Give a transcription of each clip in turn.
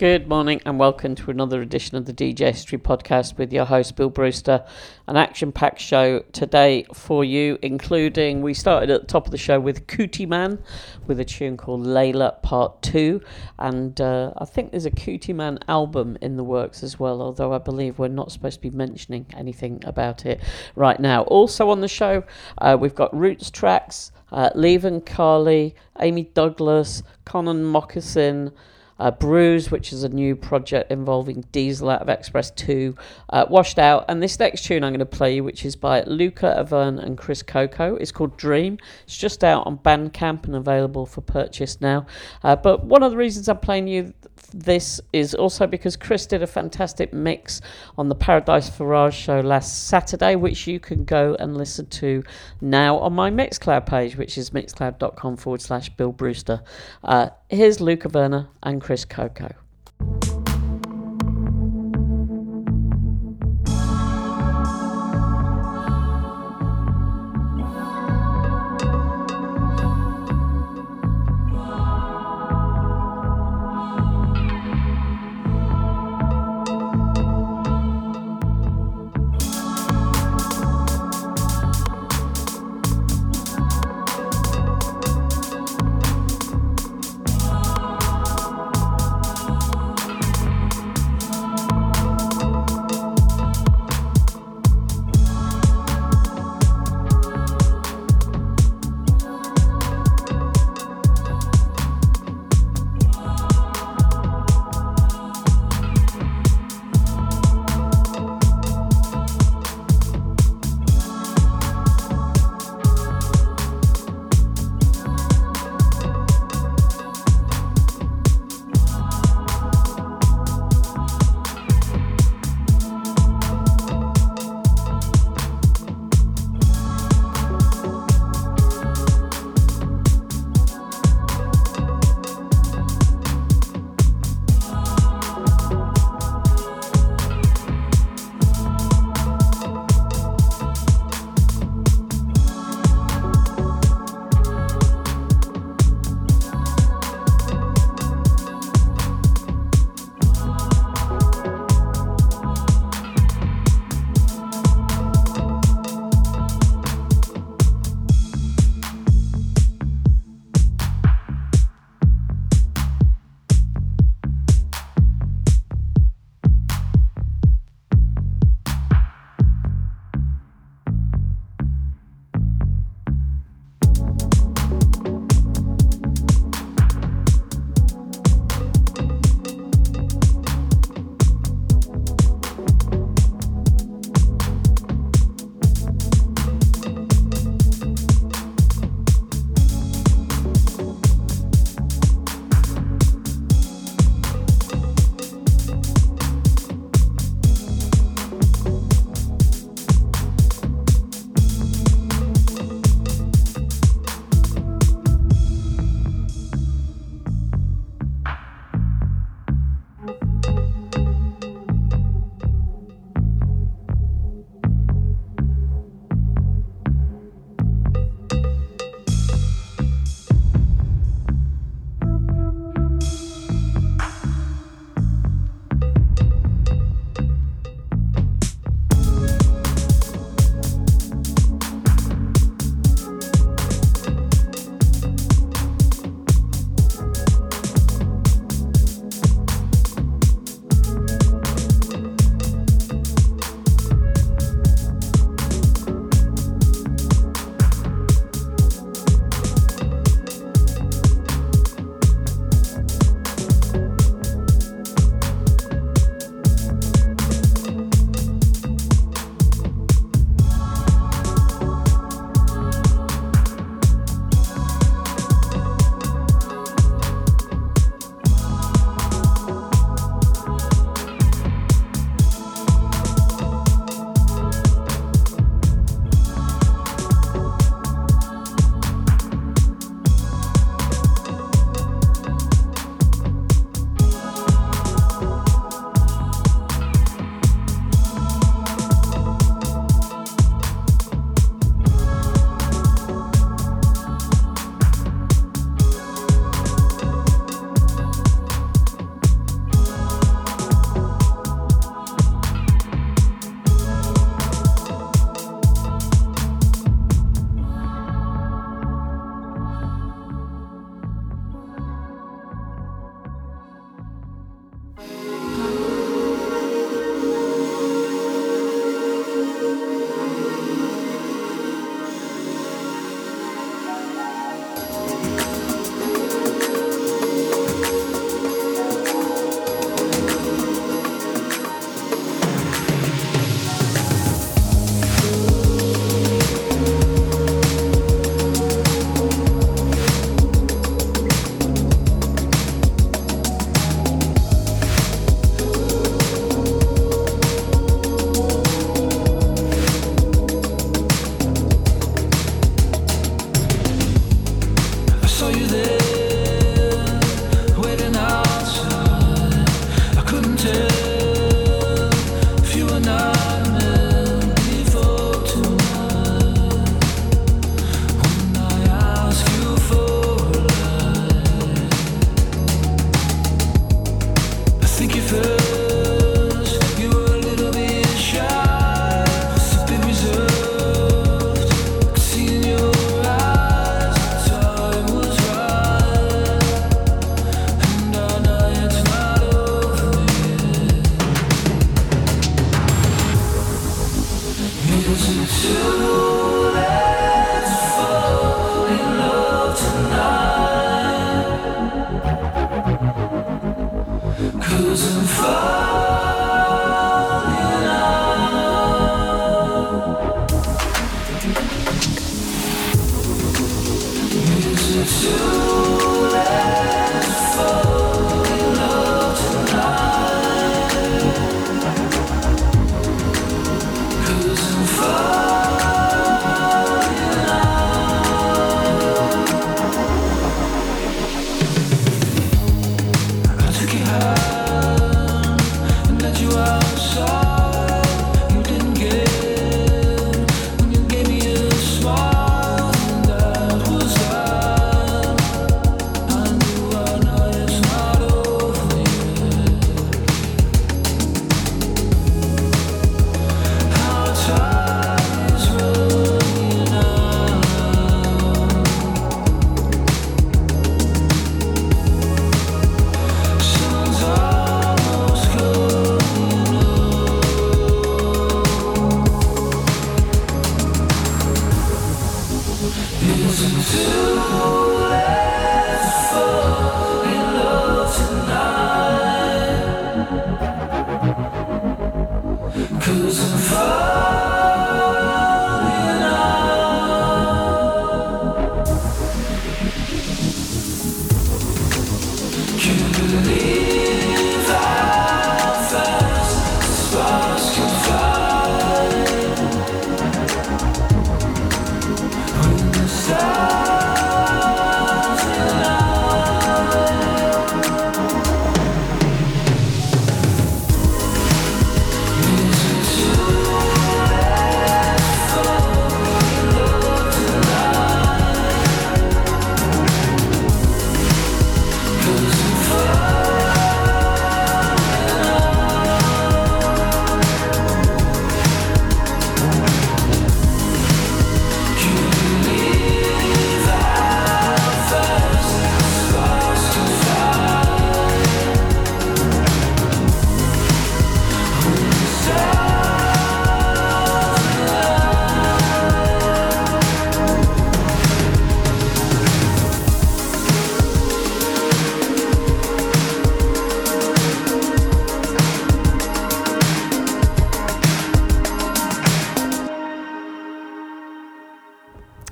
Good morning and welcome to another edition of the DJ History Podcast with your host Bill Brewster. An action packed show today for you, including we started at the top of the show with Kutiman with a tune called Layla Part 2. And uh, I think there's a Kutiman album in the works as well, although I believe we're not supposed to be mentioning anything about it right now. Also on the show, uh, we've got Rootstrax, uh, and Kali, Amy Douglas, Connan Mockasin uh, Bruise, which is a new project involving Diesel out of X-Press 2, uh, Washed Out. And this next tune I'm going to play which is by Luca Averna and Chris Coco, is called Dream. It's just out on Bandcamp and available for purchase now. Uh, but one of the reasons I'm playing you this is also because Chris did a fantastic mix on the Paradise Farage show last Saturday, which you can go and listen to now on my Mixcloud page, which is mixcloud.com forward slash Bill Brewster. Uh, here's Luca Averna and Chris Coco.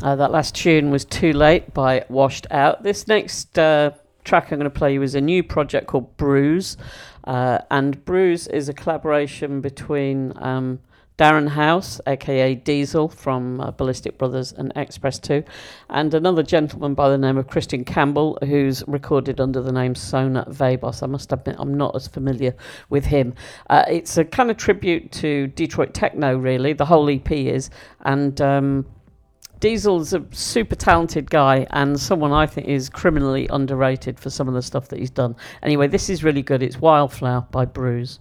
Uh, that last tune was Too Late by Washed Out. This next uh, track I'm going to play you is a new project called Bruise. Uh, and Bruise is a collaboration between um, Darren House, aka Diesel from uh, Ballistic Brothers and X-Press 2, and another gentleman by the name of Christian Campbell, who's recorded under the name Sona Vabos. I must admit, I'm not as familiar with him. Uh, it's a kind of tribute to Detroit techno, really. The whole EP is, and um, Diesel's a super talented guy and someone I think is criminally underrated for some of the stuff that he's done. Anyway, this is really good. It's Wildflower by Bruise.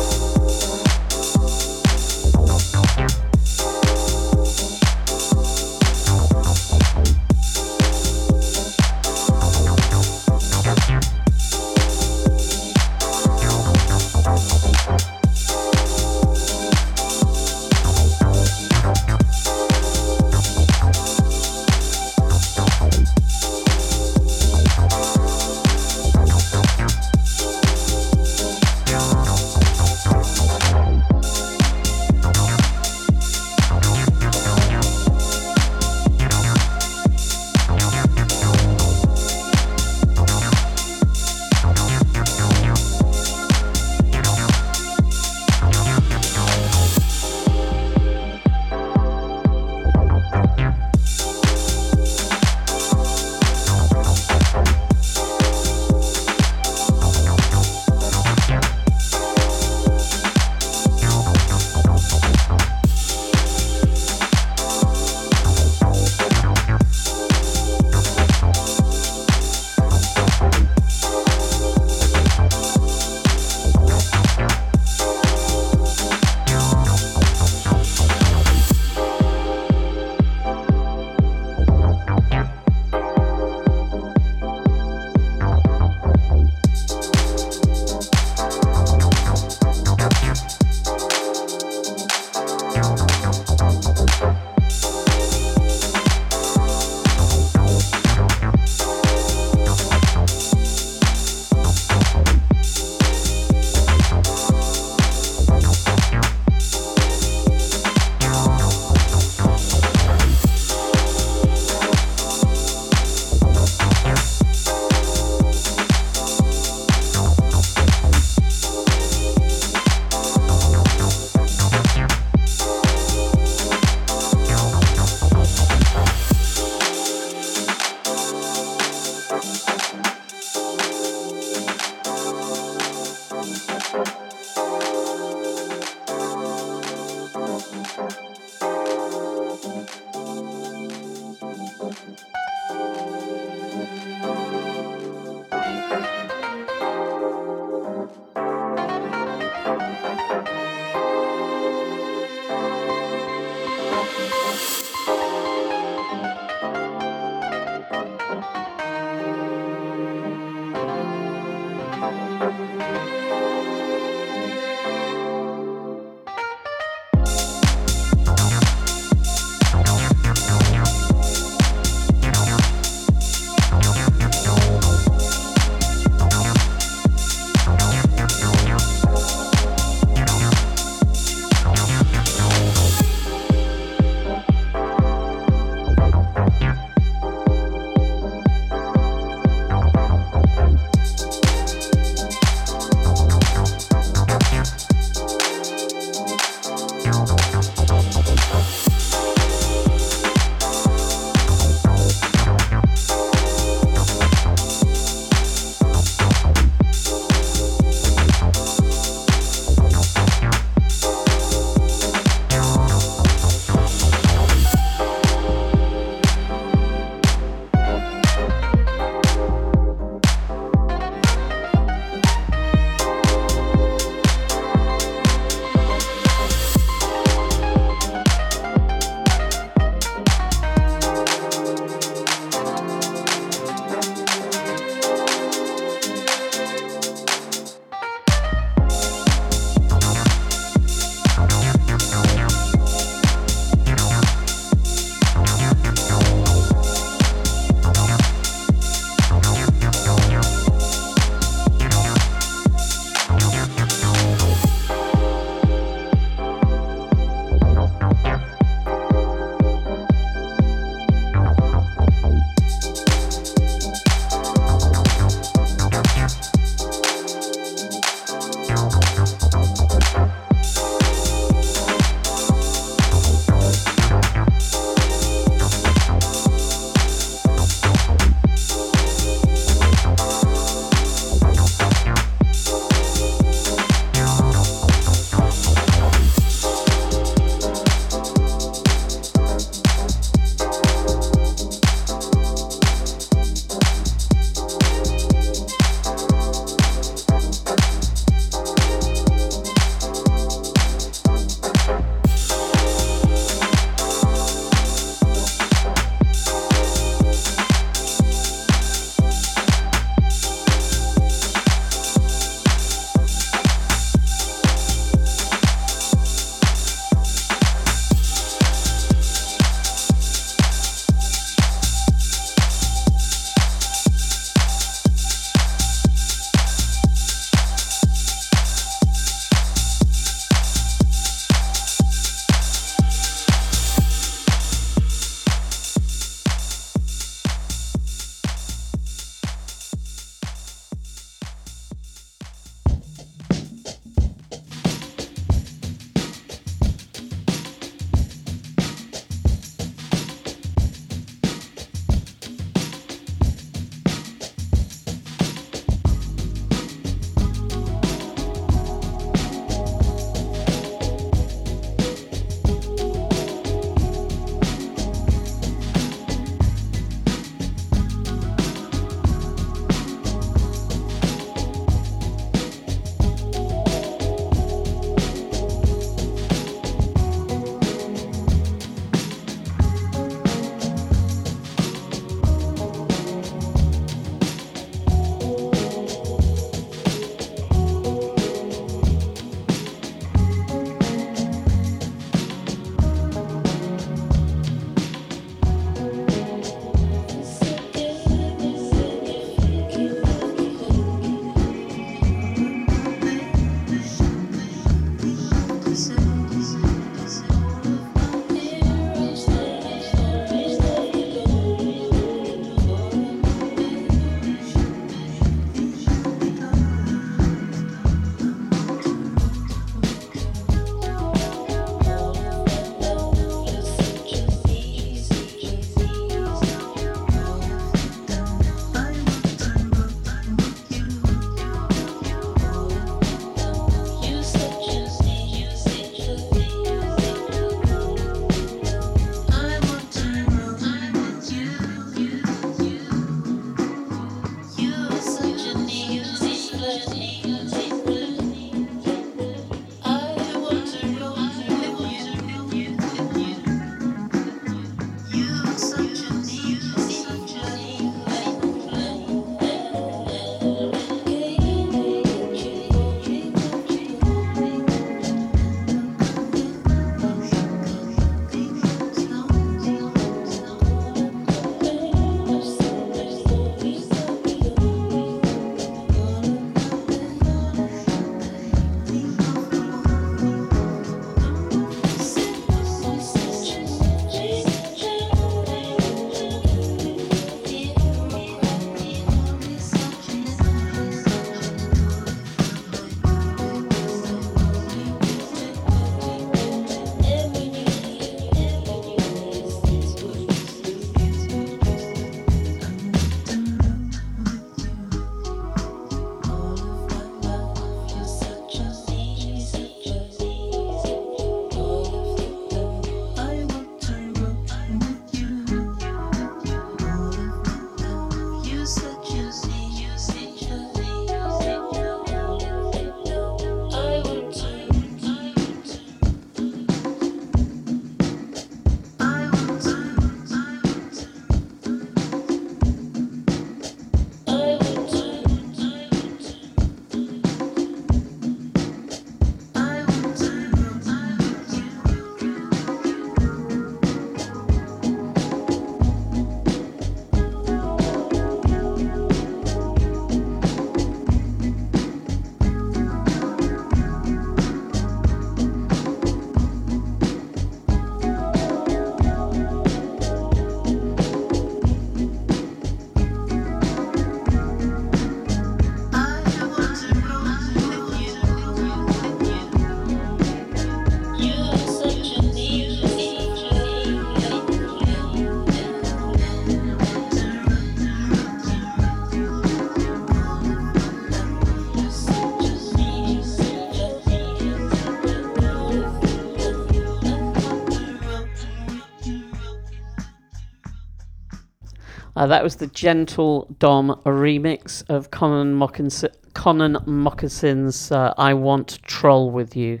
Uh, that was the Gentle Dom remix of Conan Mockinson, Connan Mockasin's uh, I Want Troll With You.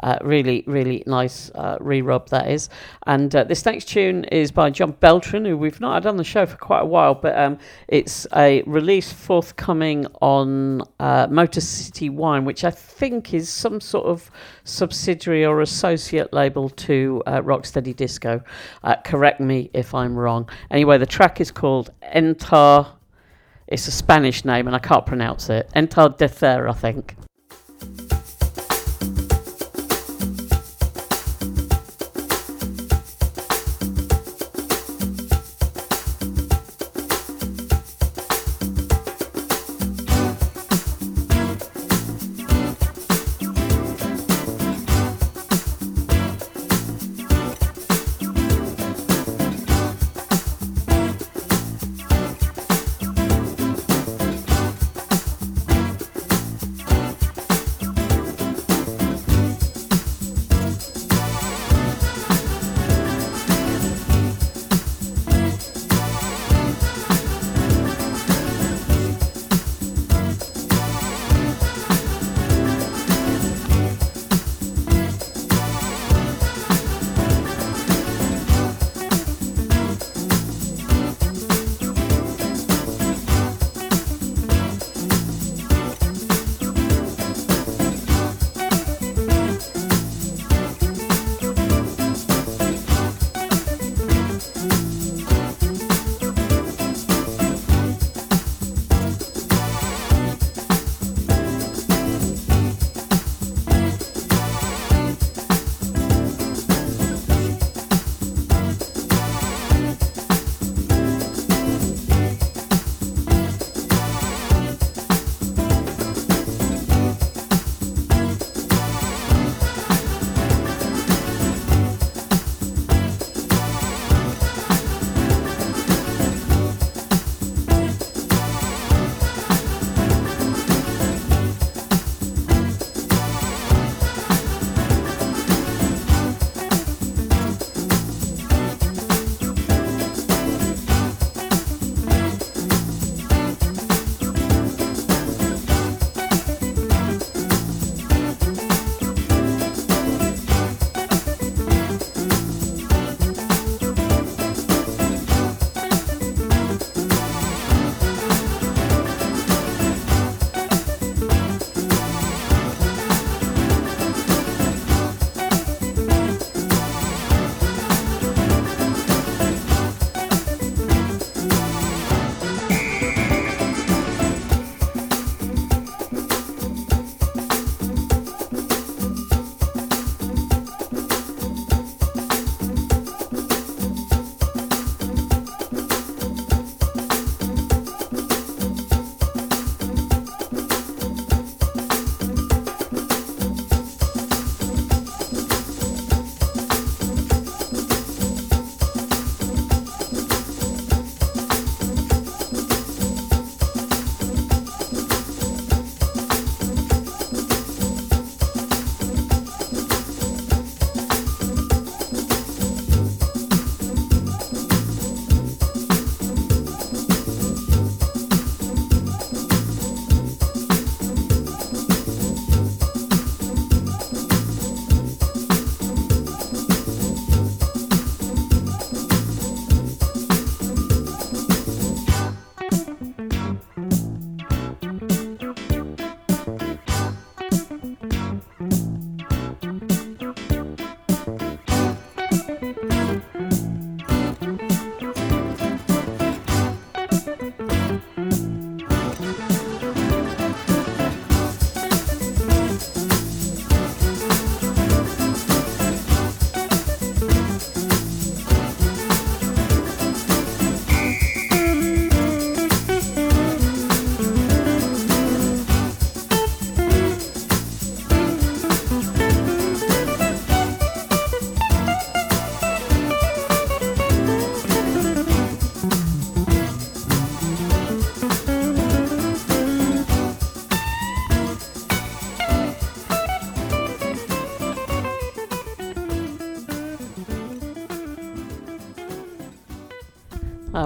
Uh, really, really nice uh, re rub that is. And uh, this next tune is by John Beltran, who we've not had on the show for quite a while, but um, it's a release forthcoming on uh, Motor City Wine, which I think is some sort of subsidiary or associate label to uh, Rocksteady Disco. Correct me if I'm wrong. Anyway, the track is called Entar it's a Spanish name and I can't pronounce it. Entardecer, I think.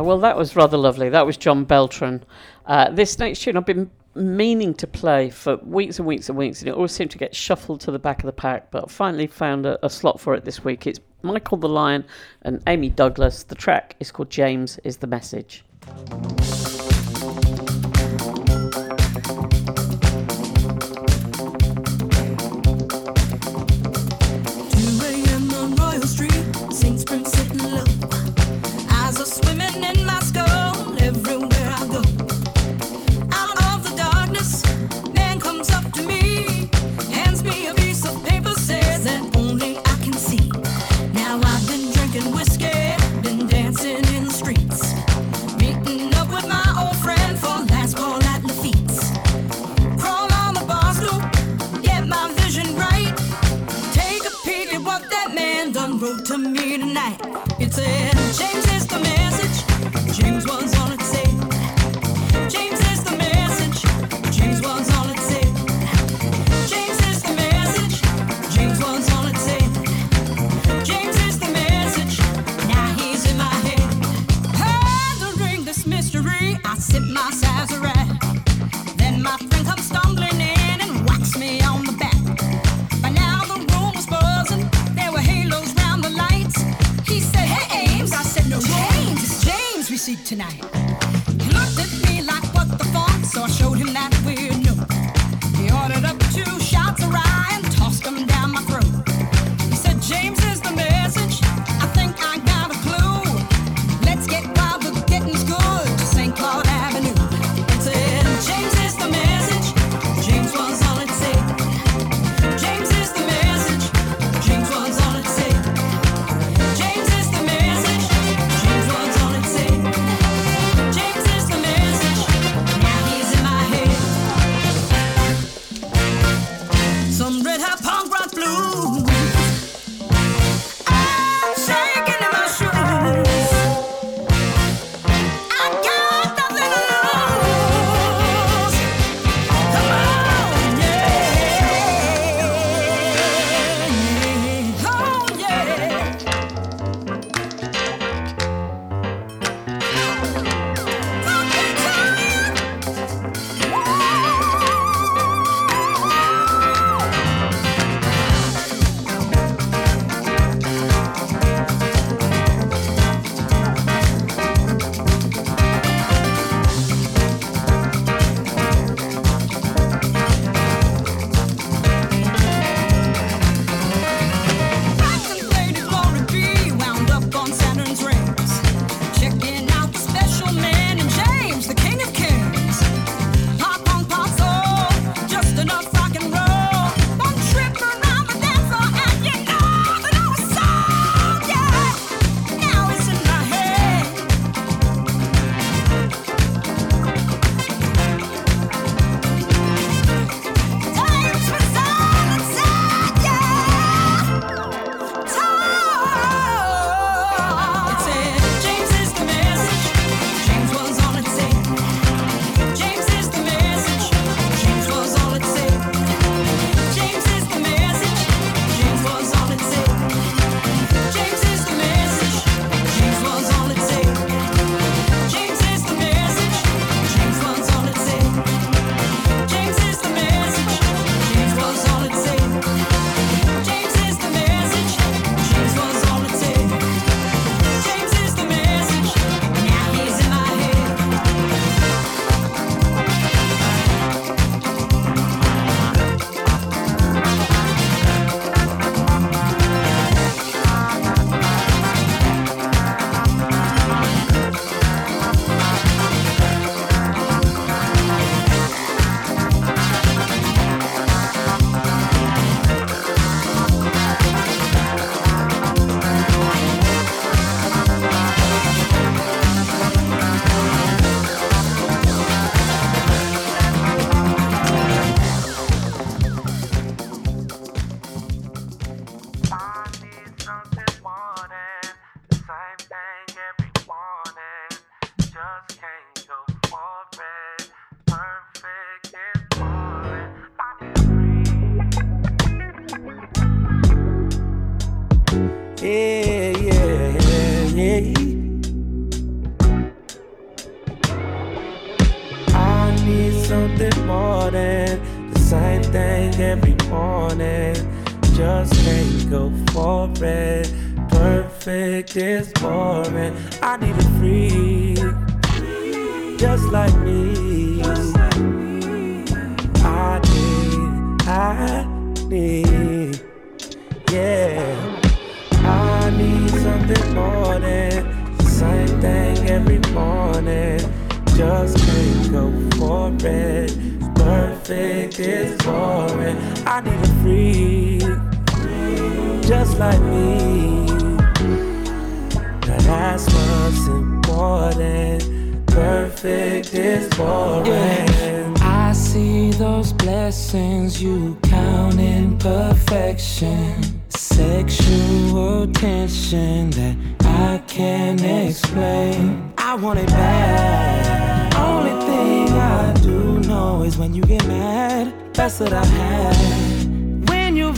Well, that was rather lovely. That was John Beltran. Uh, this next tune I've been meaning to play for weeks and weeks and weeks, and it always seemed to get shuffled to the back of the pack, but I finally found a, a slot for it this week. It's Michael the Lion and Amy Douglas. The track is called James is the Message.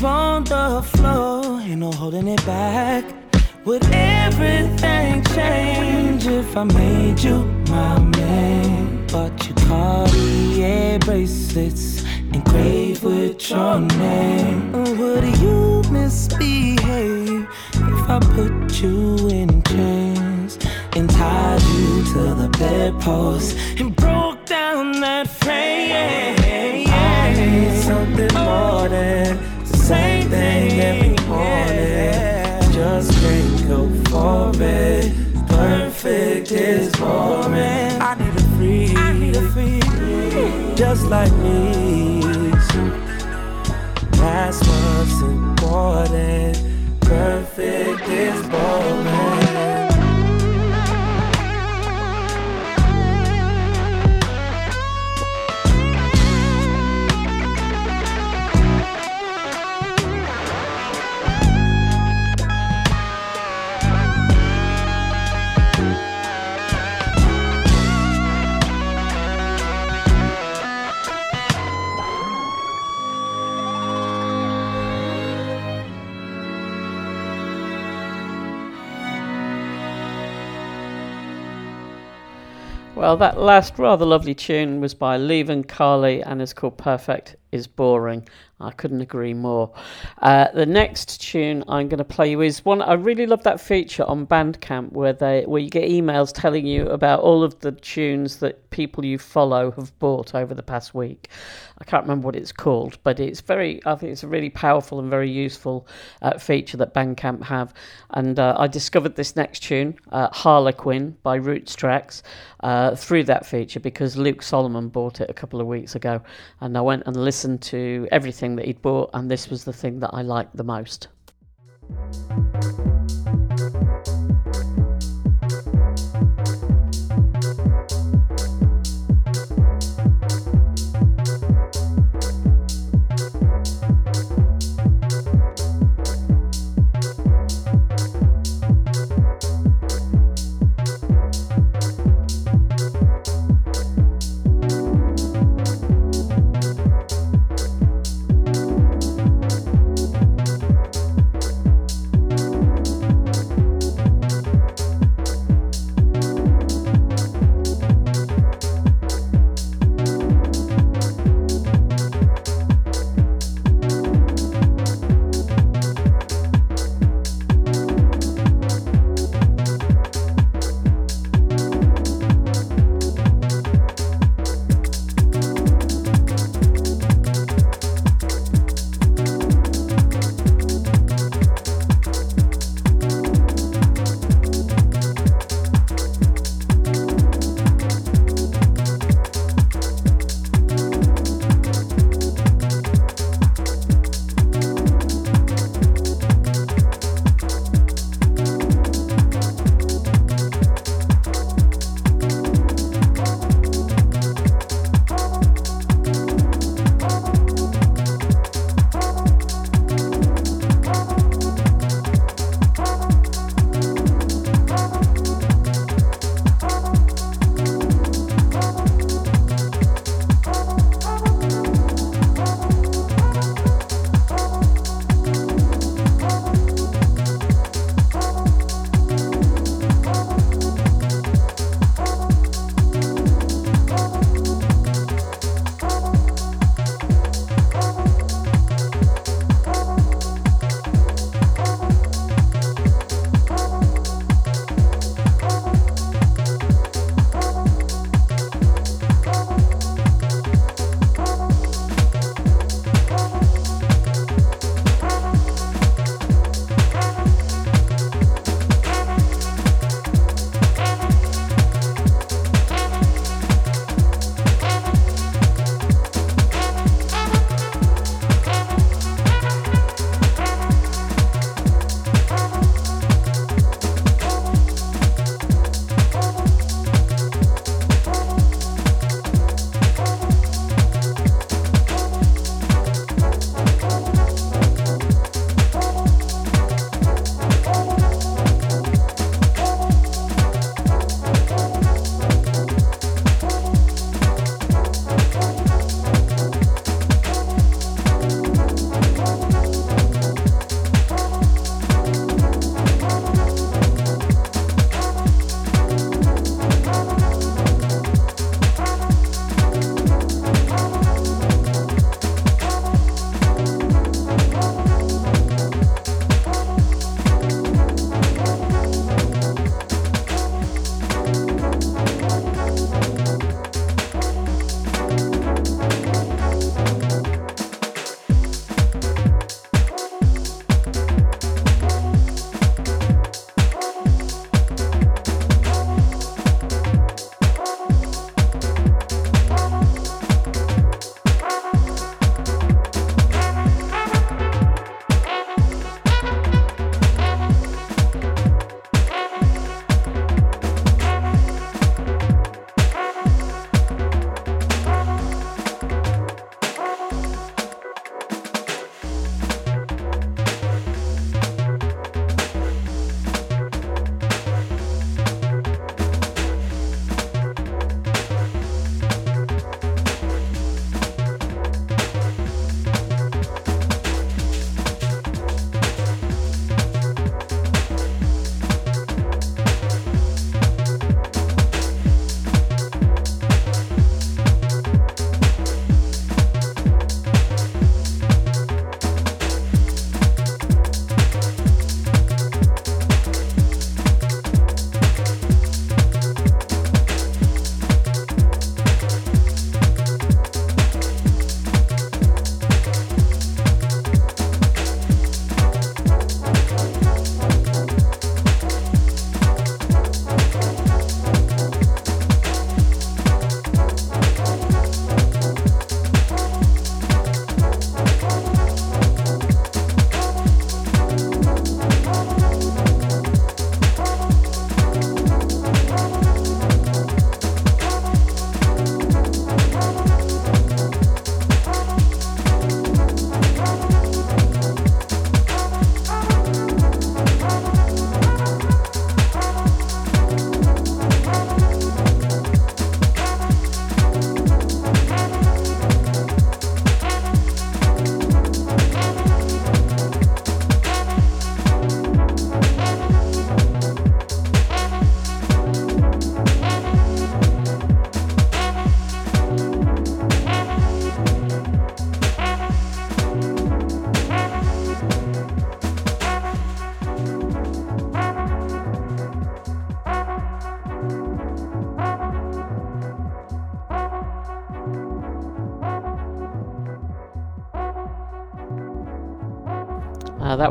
On the floor, ain't no holding it back. Would everything change if I made you my man? But you Cartier bracelets engraved with your name. Would you misbehave if I put you in chains and tied you to the bedpost and broke down that frame? For. Perfect is boring. I need a freak, I need a freak. just like me. That's what's important. Perfect is boring. Well, that last rather lovely tune was by Leven Kali and is called Perfect is Boring. I couldn't agree more. Uh, the next tune I'm going to play you is one I really love that feature on Bandcamp where they where you get emails telling you about all of the tunes that people you follow have bought over the past week. I can't remember what it's called, but it's very I think it's a really powerful and very useful uh, feature that Bandcamp have. And uh, I discovered this next tune, uh, Harlequin by Rootstrax, uh, through that feature because Luke Solomon bought it a couple of weeks ago, and I went and listened to everything that he'd bought, and this was the thing that I liked the most.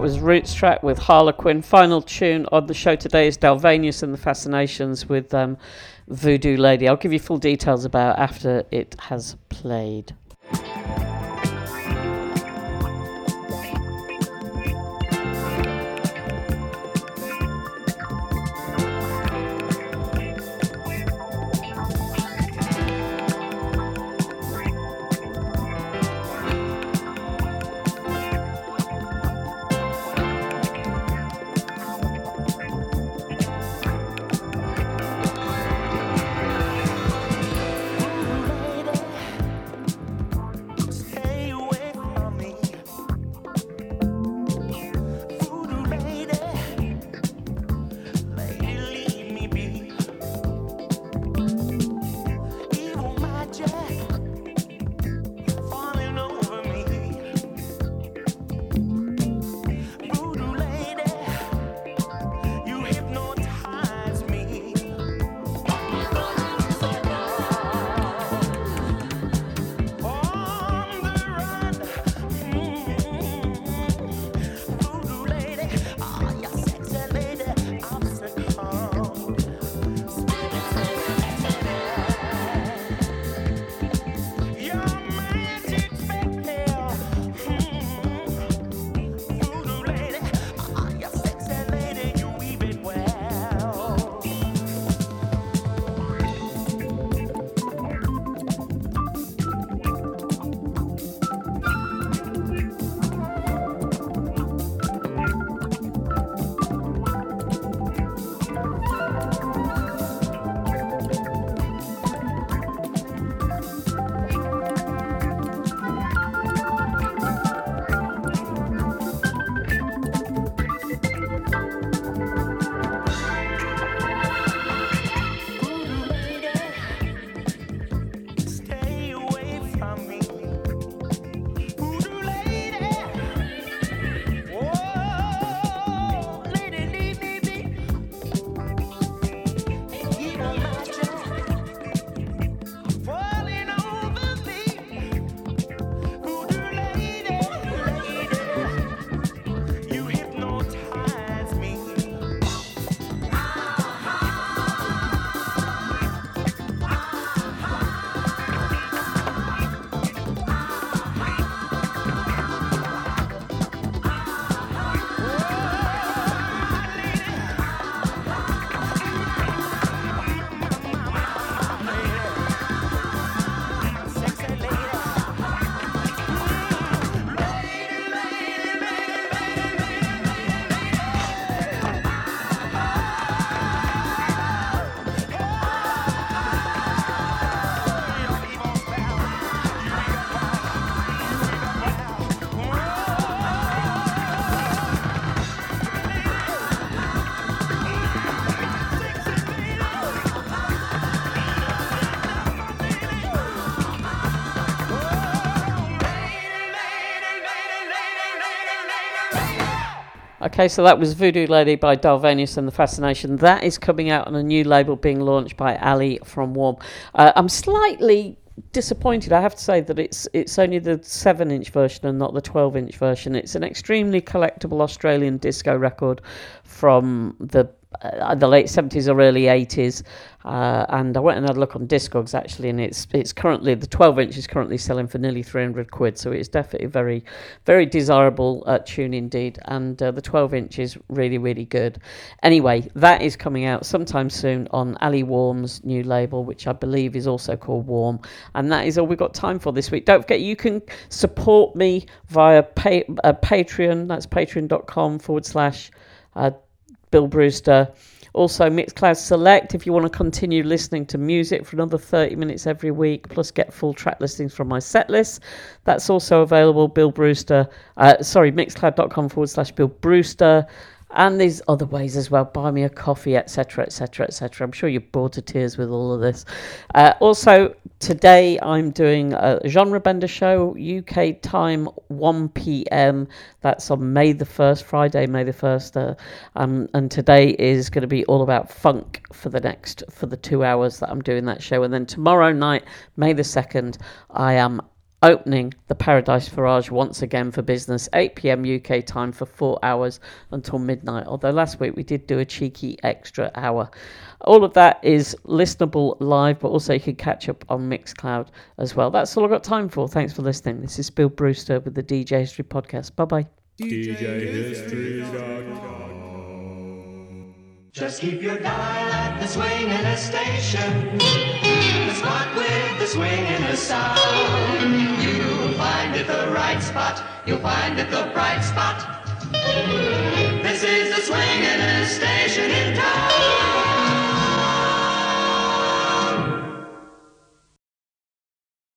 Was Rootstrax with Harlequin. Final tune on the show today is Dalvanius and the Fascinations with um, Voodoo Lady. I'll give you full details about after it has played. Okay, so that was Voodoo Lady by Dalvanius and the Fascination. That is coming out on a new label being launched by Ali from Warm. Uh, I'm slightly disappointed. I have to say that it's it's only the seven inch version and not the twelve inch version. It's an extremely collectible Australian disco record from the uh, the late seventies or early eighties. Uh, and I went and had a look on Discogs actually, and it's it's currently the 12 inch is currently selling for nearly 300 quid, so it's definitely very very desirable uh, tune indeed. And uh, the 12 inch is really really good. Anyway, that is coming out sometime soon on Ali Warm's new label, which I believe is also called Warm. And that is all we've got time for this week. Don't forget you can support me via pay, uh, Patreon. That's patreon.com forward slash uh, Bill Brewster. Also, Mixcloud Select if you want to continue listening to music for another 30 minutes every week, plus get full track listings from my set list. That's also available. Bill Brewster, uh, sorry, mixcloud.com forward slash Bill Brewster. And there's other ways as well. Buy me a coffee, etc., etc., etc. I'm sure you're bored to tears with all of this. Uh, also, today I'm doing a genre bender show, UK time 1 p.m. That's on May the 1st, Friday, May the 1st. Uh, um, and today is going to be all about funk for the next, for the two hours that I'm doing that show. And then tomorrow night, May the 2nd, I am opening the Paradise Garage once again for business, 8 pm UK time for four hours until midnight. Although last week we did do a cheeky extra hour. All of that is listenable live, but also you can catch up on Mixcloud as well. That's all I've got time for. Thanks for listening. This is Bill Brewster with the DJ History Podcast. Bye bye. Just keep your dial at the swing in a station. The spot with the swing in the sound. You'll find it the right spot. You'll find it the bright spot. This is the swing in a station in town.